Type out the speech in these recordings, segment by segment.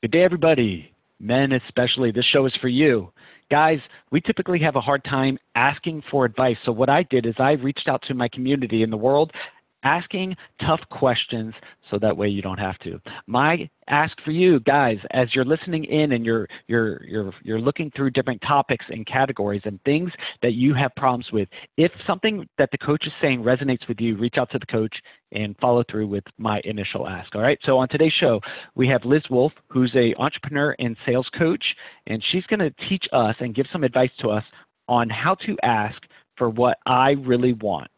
Good day, everybody. Men, especially. This show is for you. Guys, we typically have a hard time asking for advice. So, what I did is I reached out to my community in the world asking tough questions so that way you don't have to. My ask for you guys as you're listening in and you're you're you're you're looking through different topics and categories and things that you have problems with. If something that the coach is saying resonates with you, reach out to the coach and follow through with my initial ask. All right? So on today's show, we have Liz Wolfe, who's a entrepreneur and sales coach, and she's going to teach us and give some advice to us on how to ask for what I really want.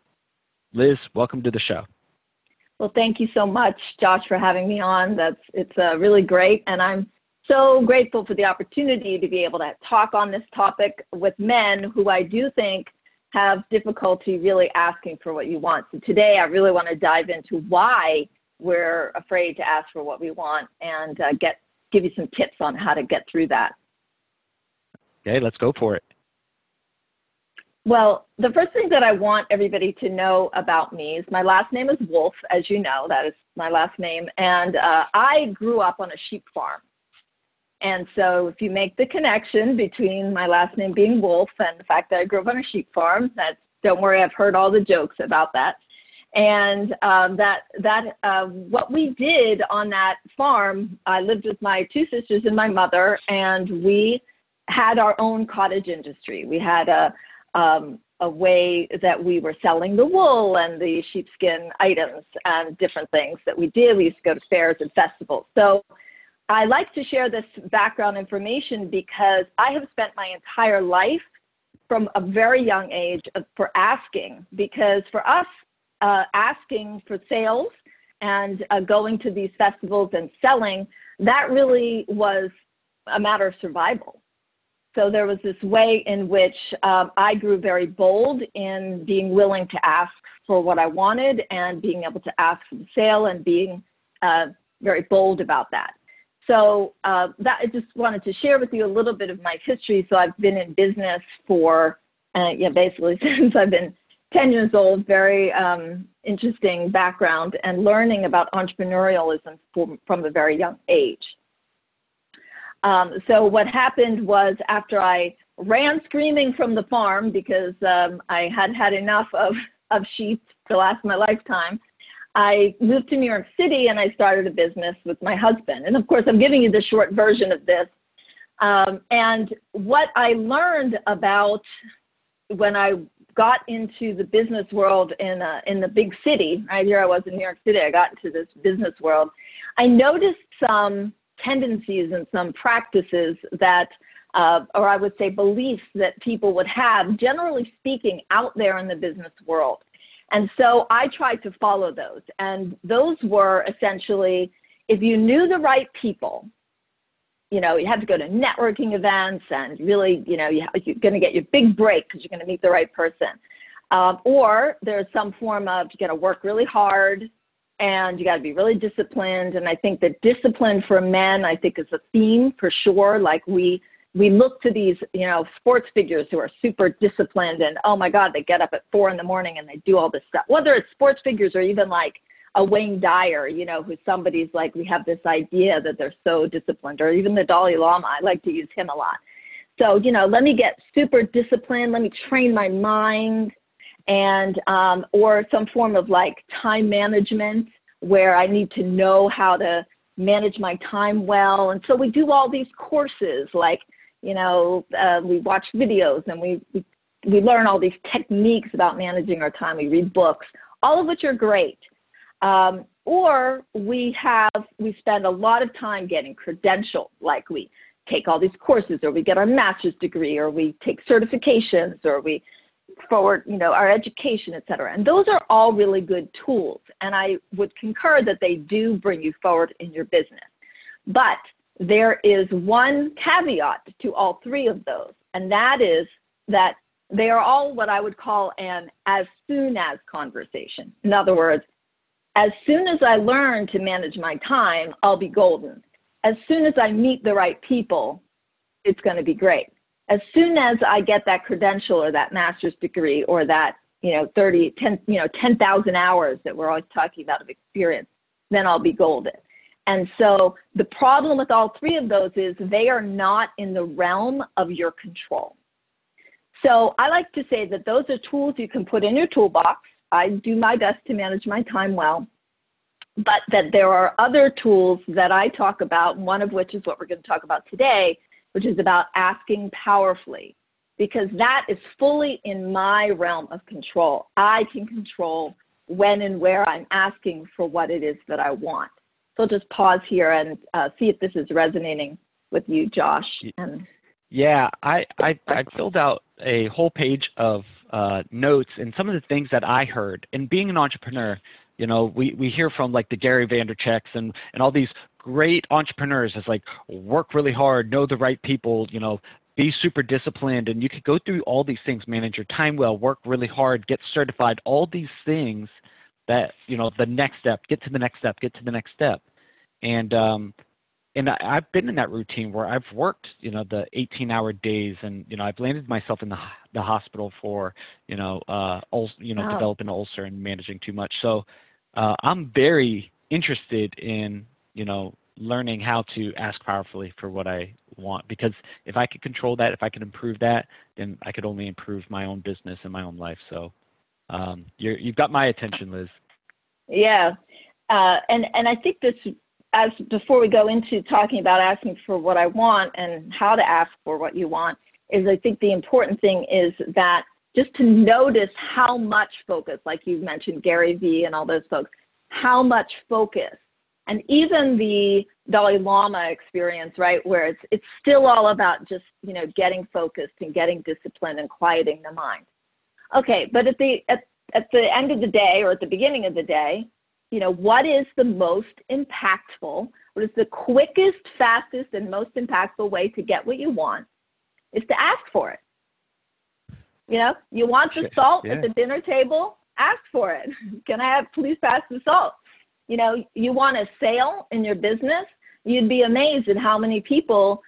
Liz, welcome to the show. Well, thank you so much, Josh, for having me on. That's it's uh, really great, and I'm so grateful for the opportunity to be able to talk on this topic with men who I do think have difficulty really asking for what you want. So today, I really want to dive into why we're afraid to ask for what we want and uh, get give you some tips on how to get through that. Okay, let's go for it. Well, the first thing that I want everybody to know about me is my last name is Wolfe, as you know, that is my last name. And uh, I grew up on a sheep farm. And so if you make the connection between my last name being Wolfe and the fact that I grew up on a sheep farm, that's, don't worry, I've heard all the jokes about that. And um, that that uh, what we did on that farm, I lived with my two sisters and my mother, and we had our own cottage industry. We had a um, a way that we were selling the wool and the sheepskin items and different things that we did. We used to go to fairs and festivals. So I like to share this background information because I have spent my entire life from a very young age for asking, because for us, uh, asking for sales and uh, going to these festivals and selling, that really was a matter of survival. So there was this way in which um, I grew very bold in being willing to ask for what I wanted and being able to ask for the sale and being uh, very bold about that. So uh, that I just wanted to share with you a little bit of my history. So I've been in business for, uh, yeah, basically since I've been 10 years old. Very um, interesting background and learning about entrepreneurialism from, from a very young age. Um, so what happened was after I ran screaming from the farm because um, I had had enough of, of sheep to last my lifetime, I moved to New York City and I started a business with my husband. And of course, I'm giving you the short version of this. Um, and what I learned about when I got into the business world in a, in the big city, right here I was in New York City, I got into this business world. I noticed some tendencies and some practices that, uh, or I would say beliefs that people would have, generally speaking, out there in the business world. And so I tried to follow those. And those were essentially if you knew the right people, you know, you had to go to networking events and really, you know, you are going to get your big break because you're going to meet the right person. Um, or there's some form of you got to work really hard and you got to be really disciplined. And I think that discipline for men, I think, is a theme for sure. Like we we look to these, you know, sports figures who are super disciplined, and oh my God, they get up at four in the morning and they do all this stuff. Whether it's sports figures or even like a Wayne Dyer, you know, who somebody's like, we have this idea that they're so disciplined, or even the Dalai Lama. I like to use him a lot. So, you know, let me get super disciplined. Let me train my mind and um, or some form of like time management where I need to know how to manage my time well. And so we do all these courses, like you know, uh, we watch videos and we, we we learn all these techniques about managing our time. We read books, all of which are great. Um, or we have we spend a lot of time getting credentialed, like we take all these courses, or we get our master's degree, or we take certifications, or we forward, you know, our education, et cetera. And those are all really good tools. And I would concur that they do bring you forward in your business. But there is one caveat to all three of those, and that is that they are all what I would call an as soon as conversation. In other words, as soon as I learn to manage my time, I'll be golden. As soon as I meet the right people, it's going to be great as soon as I get that credential or that master's degree or that, you know, 30, 10, you know, 10,000 hours that we're always talking about of experience, then I'll be golden. And so the problem with all three of those is they are not in the realm of your control. So I like to say that those are tools you can put in your toolbox. I do my best to manage my time well, but that there are other tools that I talk about, one of which is what we're going to talk about today, which is about asking powerfully, because that is fully in my realm of control. I can control when and where I'm asking for what it is that I want. So I'll just pause here and uh, see if this is resonating with you, Josh. And yeah, I, I, I filled out a whole page of uh, notes and some of the things that I heard. And being an entrepreneur, you know, we, we hear from like the Gary Vaynerchuk's and, and all these great entrepreneurs is like work really hard, know the right people, you know, be super disciplined. And you could go through all these things, manage your time well, work really hard, get certified, all these things that, you know, the next step, get to the next step, get to the next step. And um, and I, I've been in that routine where I've worked, you know, the 18-hour days, and you know, I've landed myself in the the hospital for, you know, uh, ul- you know, wow. developing an ulcer and managing too much. So, uh, I'm very interested in, you know, learning how to ask powerfully for what I want because if I could control that, if I could improve that, then I could only improve my own business and my own life. So, um, you're, you've got my attention, Liz. Yeah, uh, and and I think this as before we go into talking about asking for what I want and how to ask for what you want, is I think the important thing is that just to notice how much focus, like you mentioned, Gary Vee and all those folks, how much focus, and even the Dalai Lama experience, right, where it's it's still all about just you know getting focused and getting disciplined and quieting the mind. Okay, but at the at, at the end of the day or at the beginning of the day, you know, what is the most impactful, what is the quickest, fastest, and most impactful way to get what you want is to ask for it. You know, you want the salt yeah. at the dinner table, ask for it. Can I have, please pass the salt? You know, you want a sale in your business, you'd be amazed at how many people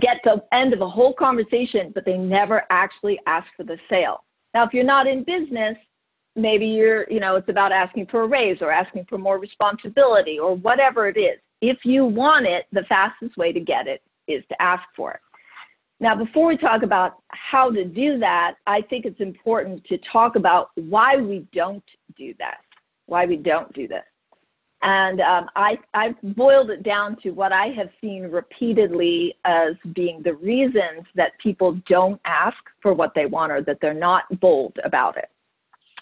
get to the end of a whole conversation, but they never actually ask for the sale. Now, if you're not in business, maybe you're, you know, it's about asking for a raise or asking for more responsibility or whatever it is. If you want it, the fastest way to get it is to ask for it. Now, before we talk about how to do that, I think it's important to talk about why we don't do that, why we don't do this. And um, I, I've boiled it down to what I have seen repeatedly as being the reasons that people don't ask for what they want or that they're not bold about it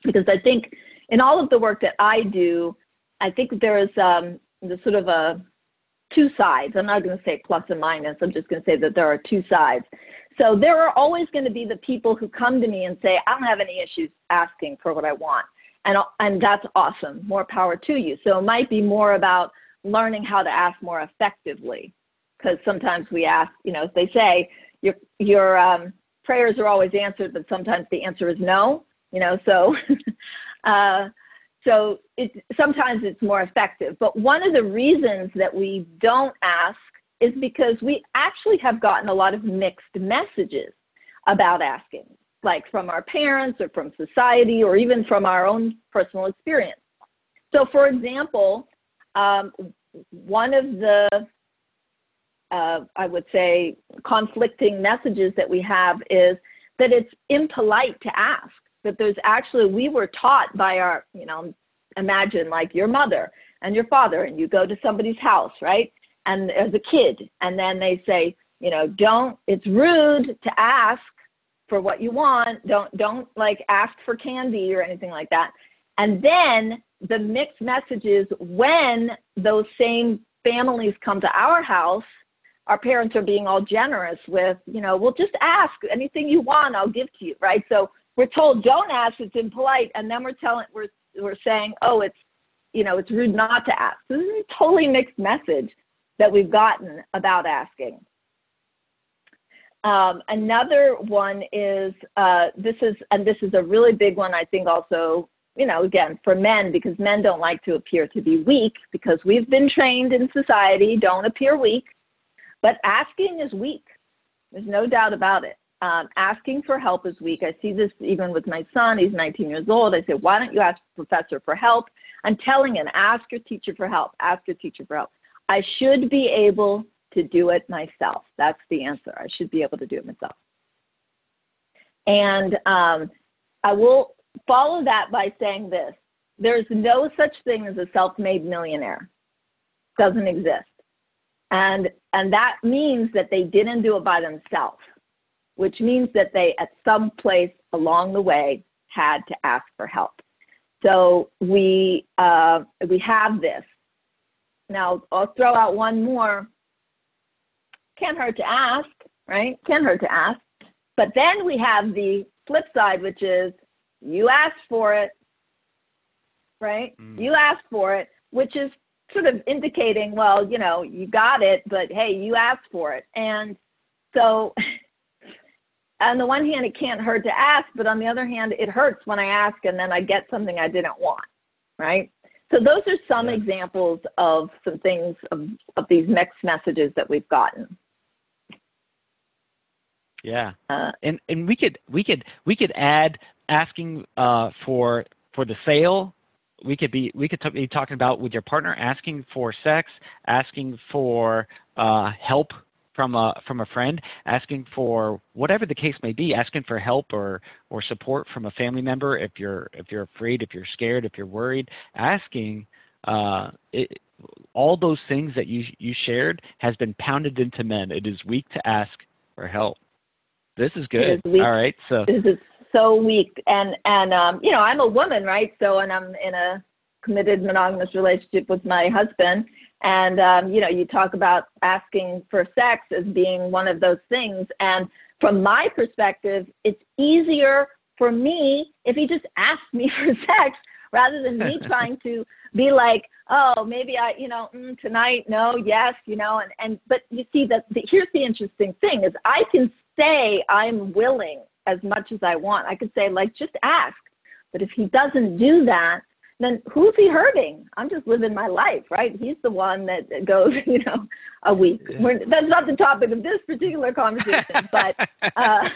because I think in all of the work that I do, I think there's um, the sort of a two sides. I'm not going to say plus and minus. I'm just going to say that there are two sides. So there are always going to be the people who come to me and say, I don't have any issues asking for what I want. And, and that's awesome. More power to you. So it might be more about learning how to ask more effectively. Because sometimes we ask, you know, if they say your, your um, prayers are always answered, but sometimes the answer is no you know, so uh, so it sometimes it's more effective. But one of the reasons that we don't ask is because we actually have gotten a lot of mixed messages about asking, like from our parents or from society or even from our own personal experience. So, for example, um, one of the uh, I would say conflicting messages that we have is that it's impolite to ask that there's actually we were taught by our you know imagine like your mother and your father and you go to somebody's house right? And as a kid and then they say you know don't it's rude to ask for what you want don't don't like ask for candy or anything like that. And then the mixed messages when those same families come to our house our parents are being all generous with you know well just ask anything you want i'll give to you right? So we're told don't ask, it's impolite, and then we're telling we're we're saying, oh, it's you know, it's rude not to ask. So this is a totally mixed message that we've gotten about asking. Um, another one is uh, this is and this is a really big one. I think also you know again for men because men don't like to appear to be weak because we've been trained in society don't appear weak, but asking is weak. There's no doubt about it um, asking for help is weak. I see this even with my son. He's 19 years old. I say, why don't you ask a professor for help? I'm telling him, ask your teacher for help. Ask your teacher for help. I should be able to do it myself. That's the answer. I should be able to do it myself. And um, I will follow that by saying this there's no such thing as a self made millionaire, doesn't exist. And, and that means that they didn't do it by themselves, which means that they, at some place along the way, had to ask for help. So we, uh, we have this. Now, I'll throw out one more. Can't hurt to ask, right? Can't hurt to ask. But then we have the flip side, which is you asked for it, right? Mm. You asked for it, which is sort of indicating, well, you know, you got it, but hey, you asked for it. And so, on the one hand, it can't hurt to ask, but on the other hand, it hurts when I ask and then I get something I didn't want, right? So, those are some yeah. examples of some things of, of these mixed messages that we've gotten. Yeah, uh, and and we could we could we could add asking uh, for for the sale we could be we could t- be talking about with your partner asking for sex, asking for uh, help from a from a friend, asking for whatever the case may be, asking for help or or support from a family member if you're if you're afraid, if you're scared, if you're worried, asking uh, it, all those things that you you shared has been pounded into men. It is weak to ask for help. This is good. All right, so this is so weak and and um you know i'm a woman right so and i'm in a committed monogamous relationship with my husband and um you know you talk about asking for sex as being one of those things and from my perspective it's easier for me if he just asked me for sex rather than me trying to be like oh maybe i you know mm, tonight no yes you know and and but you see that the, here's the interesting thing is i can say i'm willing as much as I want. I could say, like, just ask. But if he doesn't do that, then who's he hurting? I'm just living my life, right? He's the one that goes, you know, a week. We're, that's not the topic of this particular conversation, but, uh,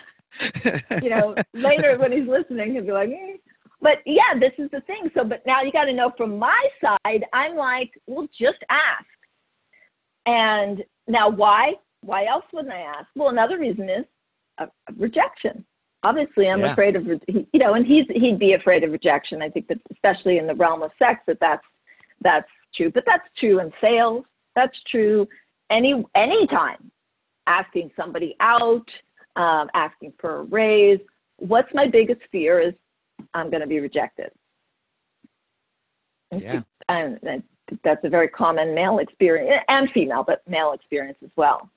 you know, later when he's listening, he'll be like, eh. but yeah, this is the thing. So, but now you got to know from my side, I'm like, well, just ask. And now, why? Why else wouldn't I ask? Well, another reason is a rejection obviously i'm yeah. afraid of you know and he's he'd be afraid of rejection. I think that especially in the realm of sex that that's that's true. But that's true in sales. That's true any any time. Asking somebody out um, asking for a raise. What's my biggest fear is i'm going to be rejected. Yeah. and, and that's a very common male experience and female but male experience as well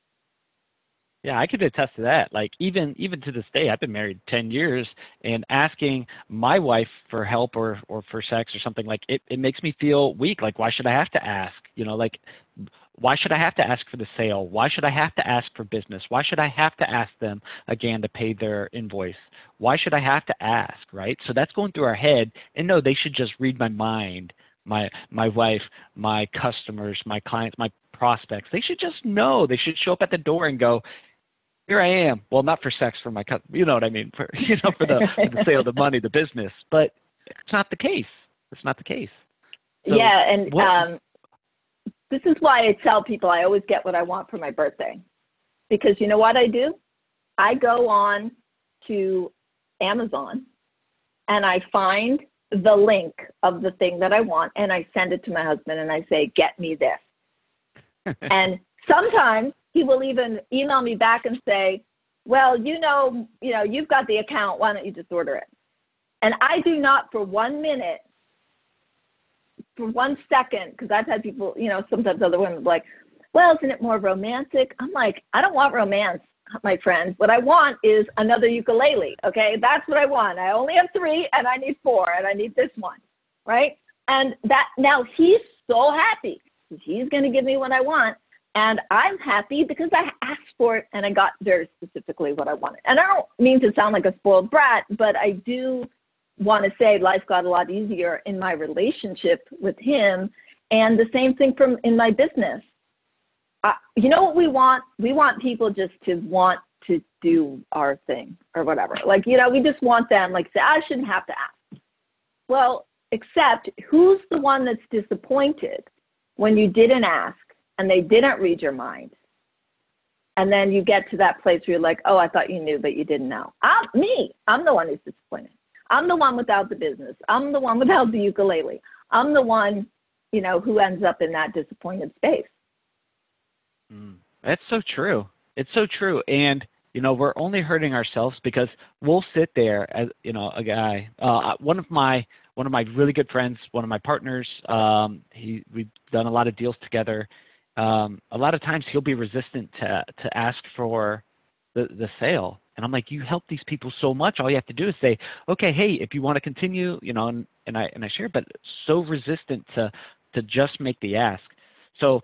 yeah, I could attest to that. Like even even to this day, I've been married ten years, and asking my wife for help or or for sex or something like it, it makes me feel weak. Like why should I have to ask? You know, like why should I have to ask for the sale? Why should I have to ask for business? Why should I have to ask them again to pay their invoice? Why should I have to ask? Right. So that's going through our head, and no, they should just read my mind my my wife, my customers, my clients, my prospects. They should just know. They should show up at the door and go, here I am. Well, not for sex, for my, cut. you know what I mean, for you know, for the, for the sale, the money, the business. But it's not the case. It's not the case. So yeah, and what, um, this is why I tell people I always get what I want for my birthday, because you know what I do? I go on to Amazon, and I find the link of the thing that I want, and I send it to my husband, and I say, "Get me this." and sometimes he will even email me back and say, well, you know, you know, you've got the account. Why don't you just order it? And I do not for one minute, for one second, because I've had people, you know, sometimes other women like, well, isn't it more romantic? I'm like, I don't want romance, my friend. What I want is another ukulele. Okay, that's what I want. I only have three, and I need four, and I need this one, right? And that now he's so happy. He's going to give me what I want. And I'm happy because I asked for it and I got very specifically what I wanted. And I don't mean to sound like a spoiled brat, but I do want to say life got a lot easier in my relationship with him. And the same thing from in my business. Uh, you know what we want? We want people just to want to do our thing or whatever. Like, you know, we just want them, like, say, I shouldn't have to ask. Well, except who's the one that's disappointed when you didn't ask and they didn't read your mind. And then you get to that place where you're like, oh, I thought you knew, but you didn't know. I'm me. I'm the one who's disappointed. I'm the one without the business. I'm the one without the ukulele. I'm the one, you know, who ends up in that disappointed space. Mm, that's so true. It's so true. And you know we're only hurting ourselves because we'll sit there as you know a guy uh one of my one of my really good friends one of my partners um he we've done a lot of deals together um a lot of times he'll be resistant to to ask for the the sale. And i'm like you help these people so much all you have to do is say okay hey if you want to continue you know and and i and i share but so resistant to to just make the ask. So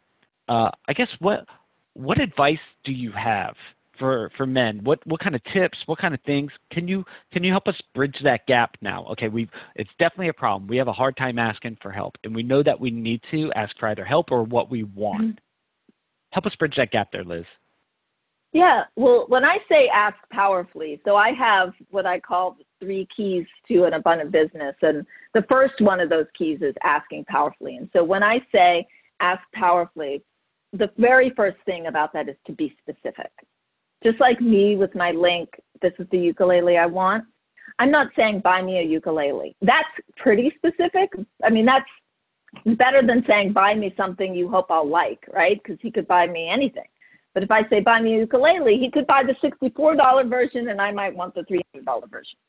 uh i guess what what advice do you have for for men? What what kind of tips? What kind of things can you can you help us bridge that gap now? Okay, we've it's definitely a problem. We have a hard time asking for help, and we know that we need to ask for either help or what we want. Mm-hmm. Help us bridge that gap there, Liz. Yeah, well, when I say ask powerfully, so I have what I call three keys to an abundant business, and the first one of those keys is asking powerfully. And so when I say ask powerfully, the very first thing about that is to be specific. Just like me with my link, this is the ukulele I want. I'm not saying buy me a ukulele. That's pretty specific. I mean, that's better than saying buy me something you hope I'll like, right? Because he could buy me anything. But if I say buy me a ukulele, he could buy the $64 version and I might want the $300 version.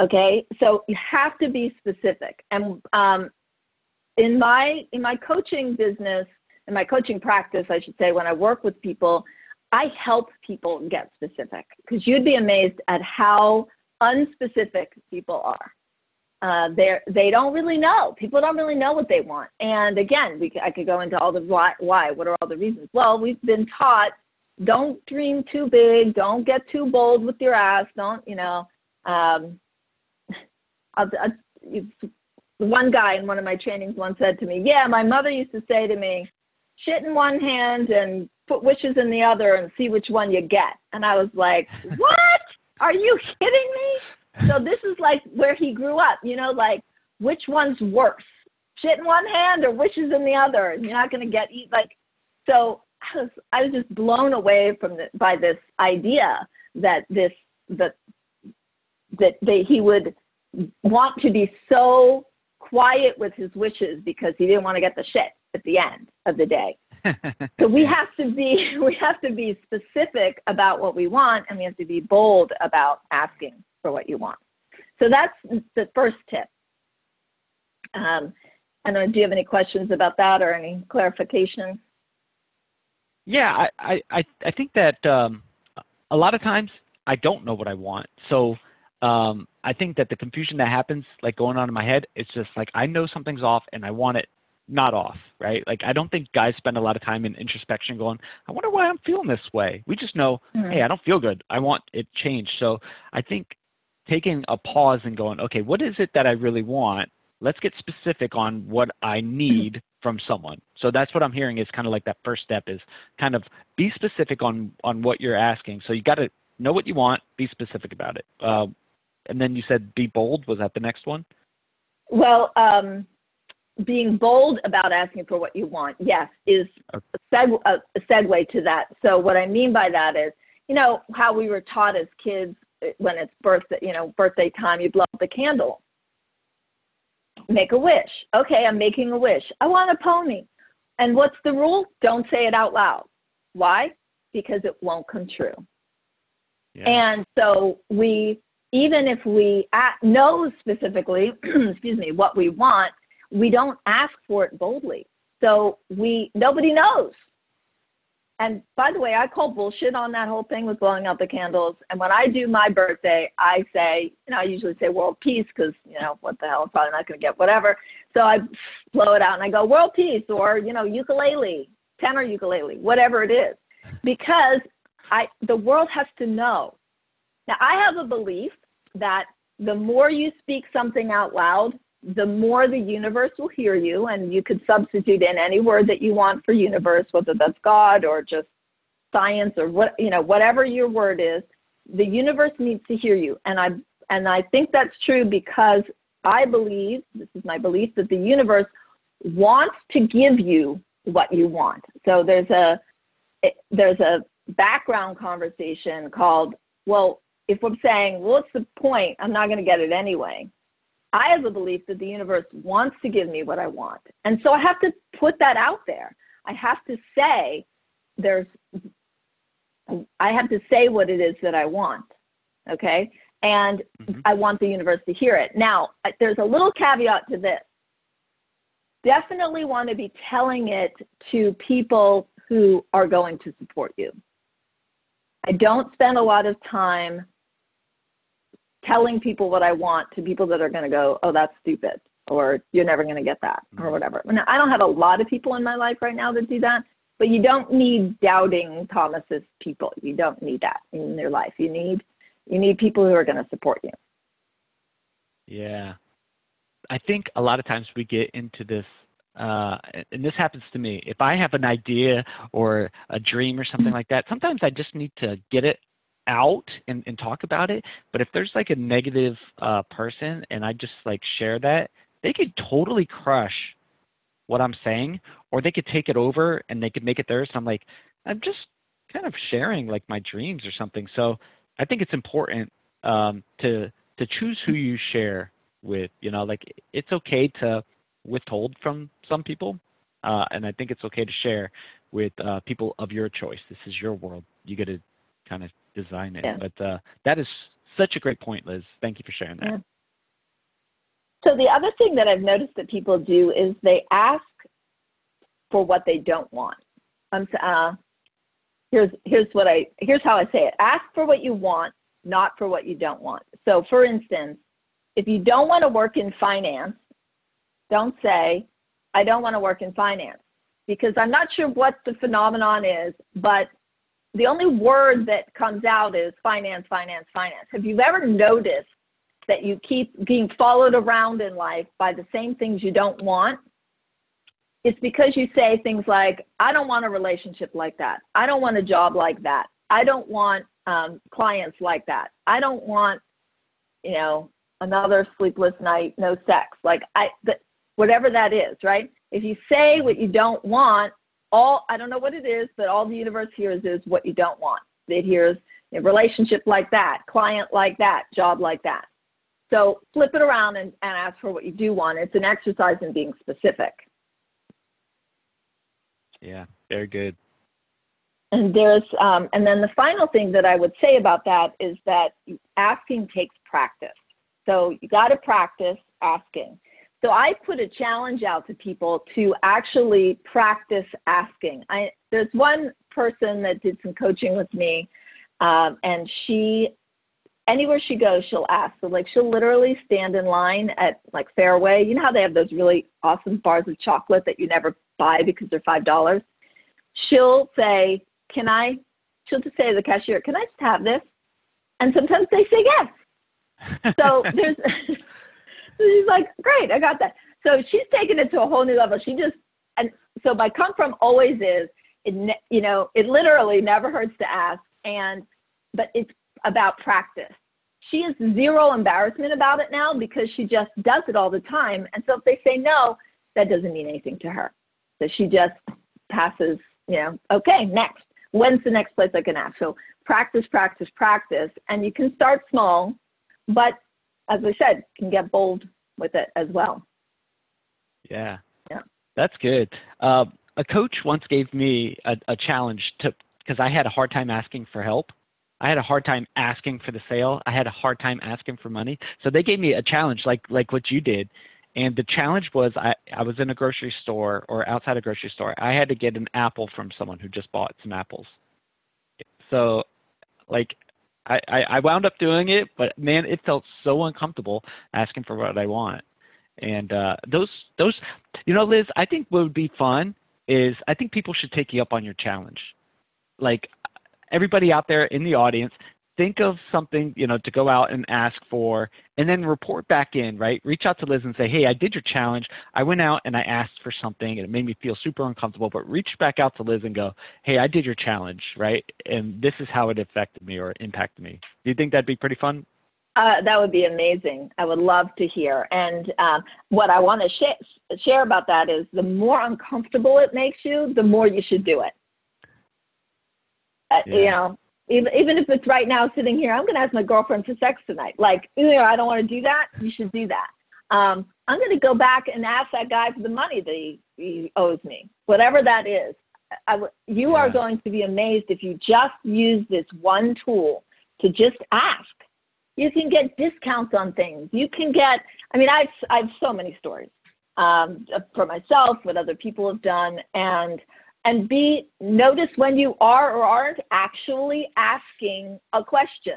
Okay, so you have to be specific. And um, in my in my coaching business, in my coaching practice, I should say, when I work with people, I help people get specific because you'd be amazed at how unspecific people are. Uh, they they don't really know. People don't really know what they want. And again, we I could go into all the why. Why? What are all the reasons? Well, we've been taught don't dream too big. Don't get too bold with your ass. Don't you know? Um, I'll, I'll, one guy in one of my trainings once said to me, "Yeah, my mother used to say to me, shit in one hand and put wishes in the other and see which one you get. And I was like, what? Are you kidding me? So this is like where he grew up, you know, like which one's worse? Shit in one hand or wishes in the other? And you're not going to get eat like so I was I was just blown away from the, by this idea that this that that they, he would want to be so quiet with his wishes because he didn't want to get the shit at the end of the day. So we have to be we have to be specific about what we want and we have to be bold about asking for what you want. So that's the first tip. Um, I don't know, do you have any questions about that or any clarification? Yeah, I, I, I think that um, a lot of times I don't know what I want. So um, I think that the confusion that happens, like going on in my head, it's just like I know something's off and I want it not off, right? Like I don't think guys spend a lot of time in introspection going, I wonder why I'm feeling this way. We just know, mm-hmm. hey, I don't feel good. I want it changed. So I think taking a pause and going, okay, what is it that I really want? Let's get specific on what I need from someone. So that's what I'm hearing is kind of like that first step is kind of be specific on on what you're asking. So you got to know what you want, be specific about it. Uh, and then you said be bold. Was that the next one? Well, um, being bold about asking for what you want, yes, is a, seg- a, segue to that. So what I mean by that is, you know, how we were taught as kids uh, when it's birthday, you know, birthday time, you blow up the candle. Make a wish. Okay, I'm making a wish. I want a pony. And what's the rule? Don't say it out loud. Why? Because it won't come true. Yeah. And so we, even if we know specifically, excuse me, what we want, we don't ask for it boldly. So we nobody knows. And by the way, I call bullshit on that whole thing with blowing out the candles. And when I do my birthday, I say, you know, I usually say world peace because, you know, what the hell, I'm probably not going to get whatever. So I blow it out and I go world peace or, you know, ukulele, tenor ukulele, whatever it is, because I the world has to know. Now I have a belief that the more you speak something out loud, the more the universe will hear you, and you could substitute in any word that you want for universe, whether that's God or just science or what you know, whatever your word is, the universe needs to hear you. And I and I think that's true because I believe, this is my belief, that the universe wants to give you what you want. So there's a there's a background conversation called, well, if I'm saying, well, what's the point? I'm not going to get it anyway. I have a belief that the universe wants to give me what I want. And so I have to put that out there. I have to say, there's, I have to say what it is that I want. Okay. And mm-hmm. I want the universe to hear it. Now, there's a little caveat to this. Definitely want to be telling it to people who are going to support you. I don't spend a lot of time telling people what I want to people that are going to go, oh, that's stupid, or you're never going to get that, or mm-hmm. whatever. Now, I don't have a lot of people in my life right now that do that, but you don't need doubting Thomas's people. You don't need that in your life. You need you need people who are going to support you. Yeah, I think a lot of times we get into this uh, and this happens to me. If I have an idea or a dream or something like that, sometimes I just need to get it out and, and talk about it. But if there's like a negative uh, person and I just like share that, they could totally crush what I'm saying, or they could take it over and they could make it theirs. And I'm like, I'm just kind of sharing like my dreams or something. So I think it's important um, to to choose who you share with. You know, like it's okay to withhold from some people, uh, and I think it's okay to share with uh, people of your choice. This is your world. You get to kind of design it. Yeah. But uh, that is such a great point, Liz. Thank you for sharing that. Yeah. So the other thing that I've noticed that people do is they ask for what they don't want. Um, uh, here's here's what I here's how I say it. Ask for what you want, not for what you don't want. So, for instance, if you don't want to work in finance, don't say, I don't want to work in finance because I'm not sure what the phenomenon is, but the only word that comes out is finance, finance, finance. Have you ever noticed that you keep being followed around in life by the same things you don't want? It's because you say things like, I don't want a relationship like that. I don't want a job like that. I don't want um, clients like that. I don't want, you know, another sleepless night, no sex. Like I, the, whatever that is, right? If you say what you don't want, all I don't know what it is, but all the universe hears is what you don't want. It hears a relationship like that, client like that, job like that. So flip it around and, and ask for what you do want. It's an exercise in being specific. Yeah, very good. And there's, um, and then the final thing that I would say about that is that asking takes practice. So you got to practice asking. So I put a challenge out to people to actually practice asking. I, there's one person that did some coaching with me, um, and she, anywhere she goes, she'll ask. So like she'll literally stand in line at like Fairway. You know how they have those really awesome bars of chocolate that you never buy because they're five dollars. She'll say, "Can I?" She'll just say to the cashier, "Can I just have this?" And sometimes they say yes. So there's so she's like, great, I got that. So she's taken it to a whole new level. She just, and so my come from always is, it, you know, it literally never hurts to ask. And, but it's about practice. She has zero embarrassment about it now because she just does it all the time. And so if they say no, that doesn't mean anything to her. So she just passes, you know, okay, next. When's the next place I can ask? So practice, practice, practice. And you can start small, but as I said, can get bold with it as well. Yeah. Yeah. That's good. Uh, a coach once gave me a, a challenge to because I had a hard time asking for help. I had a hard time asking for the sale. I had a hard time asking for money. So they gave me a challenge like like what you did. And the challenge was I, I was in a grocery store or outside a grocery store. I had to get an apple from someone who just bought some apples. So like I, I, wound up doing it, but man, it felt so uncomfortable asking for what I want. And uh, those those you know, Liz, I think what would be fun is I think people should take you up on your challenge. Like everybody out there in the audience, think of something, you know, to go out and ask for and then report back in, right? Reach out to Liz and say, Hey, I did your challenge. I went out and I asked for something and it made me feel super uncomfortable, but reach back out to Liz and go, Hey, I did your challenge, right? And this is how it affected me or impacted me. Do you think that'd be pretty fun? Uh, that would be amazing. I would love to hear. And um, what I want to sh- share about that is the more uncomfortable it makes you, the more you should do it. Uh, yeah. You know, even, even if it's right now sitting here, I'm going to ask my girlfriend for sex tonight. Like, you know, I don't want to do that. You should do that. Um, I'm going to go back and ask that guy for the money that he, he owes me, whatever that is. I, you yeah. are going to be amazed if you just use this one tool to just ask. You can get discounts on things. You can get, I mean, I've, I've so many stories um, for myself, what other people have done, and and be notice when you are or aren't actually asking a question.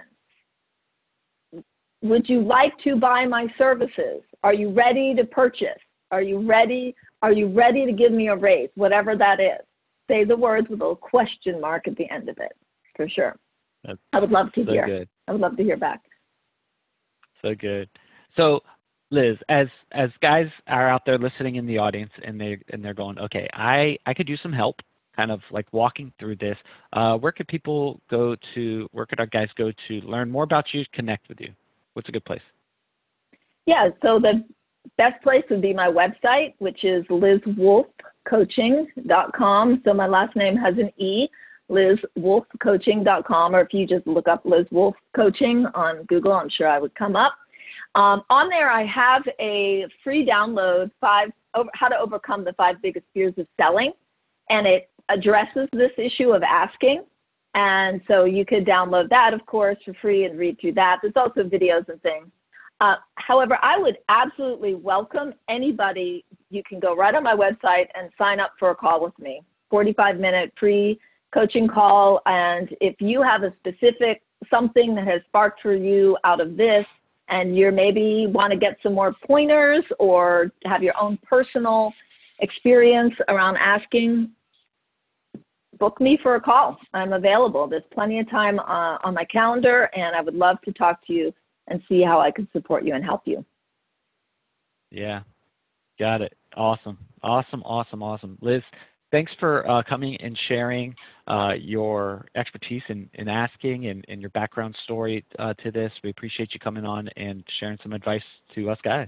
Would you like to buy my services? Are you ready to purchase? Are you ready? Are you ready to give me a raise? Whatever that is. Say the words with a question mark at the end of it, for sure. That's I would love to so hear. Good. I would love to hear back. So good. So Liz, as as guys are out there listening in the audience and they and they're going, okay, I I could use some help, kind of like walking through this. Uh, where could people go to? Where could our guys go to learn more about you, connect with you? What's a good place? Yeah, so the best place would be my website, which is lizwolfecoaching.com. So my last name has an E, lizwolfecoaching.com, or if you just look up Liz Wolfe Coaching on Google, I'm sure I would come up. Um, on there, I have a free download, five over, how to overcome the five biggest fears of selling, and it addresses this issue of asking. And so you could download that, of course, for free and read through that. There's also videos and things. Uh, however, I would absolutely welcome anybody. You can go right on my website and sign up for a call with me, 45 minute free coaching call. And if you have a specific something that has sparked for you out of this, and you're maybe want to get some more pointers or have your own personal experience around asking, book me for a call. I'm available. There's plenty of time uh, on my calendar, and I would love to talk to you and see how I can support you and help you. Yeah, got it. Awesome, awesome, awesome, awesome. Liz, thanks for uh, coming and sharing uh, your expertise in, in asking and, and, your background story uh, to this. We appreciate you coming on and sharing some advice to us guys.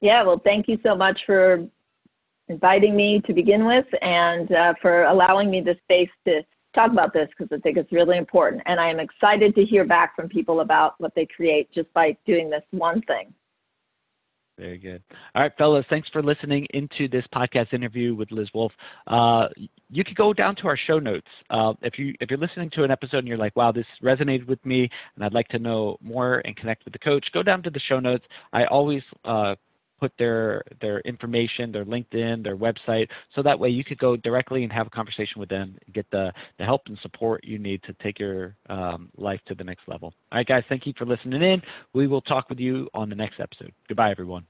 Yeah, well, thank you so much for inviting me to begin with and uh, for allowing me the space to talk about this because I think it's really important. And I am excited to hear back from people about what they create just by doing this one thing. Very good. All right, fellas, thanks for listening into this podcast interview with Liz Wolfe. Uh, you could go down to our show notes. Uh, if you if you're listening to an episode and you're like, "Wow, this resonated with me," and I'd like to know more and connect with the coach, go down to the show notes. I always uh, put their their information, their LinkedIn, their website, so that way you could go directly and have a conversation with them, get the the help and support you need to take your um, life to the next level. All right, guys, thank you for listening in. We will talk with you on the next episode. Goodbye, everyone.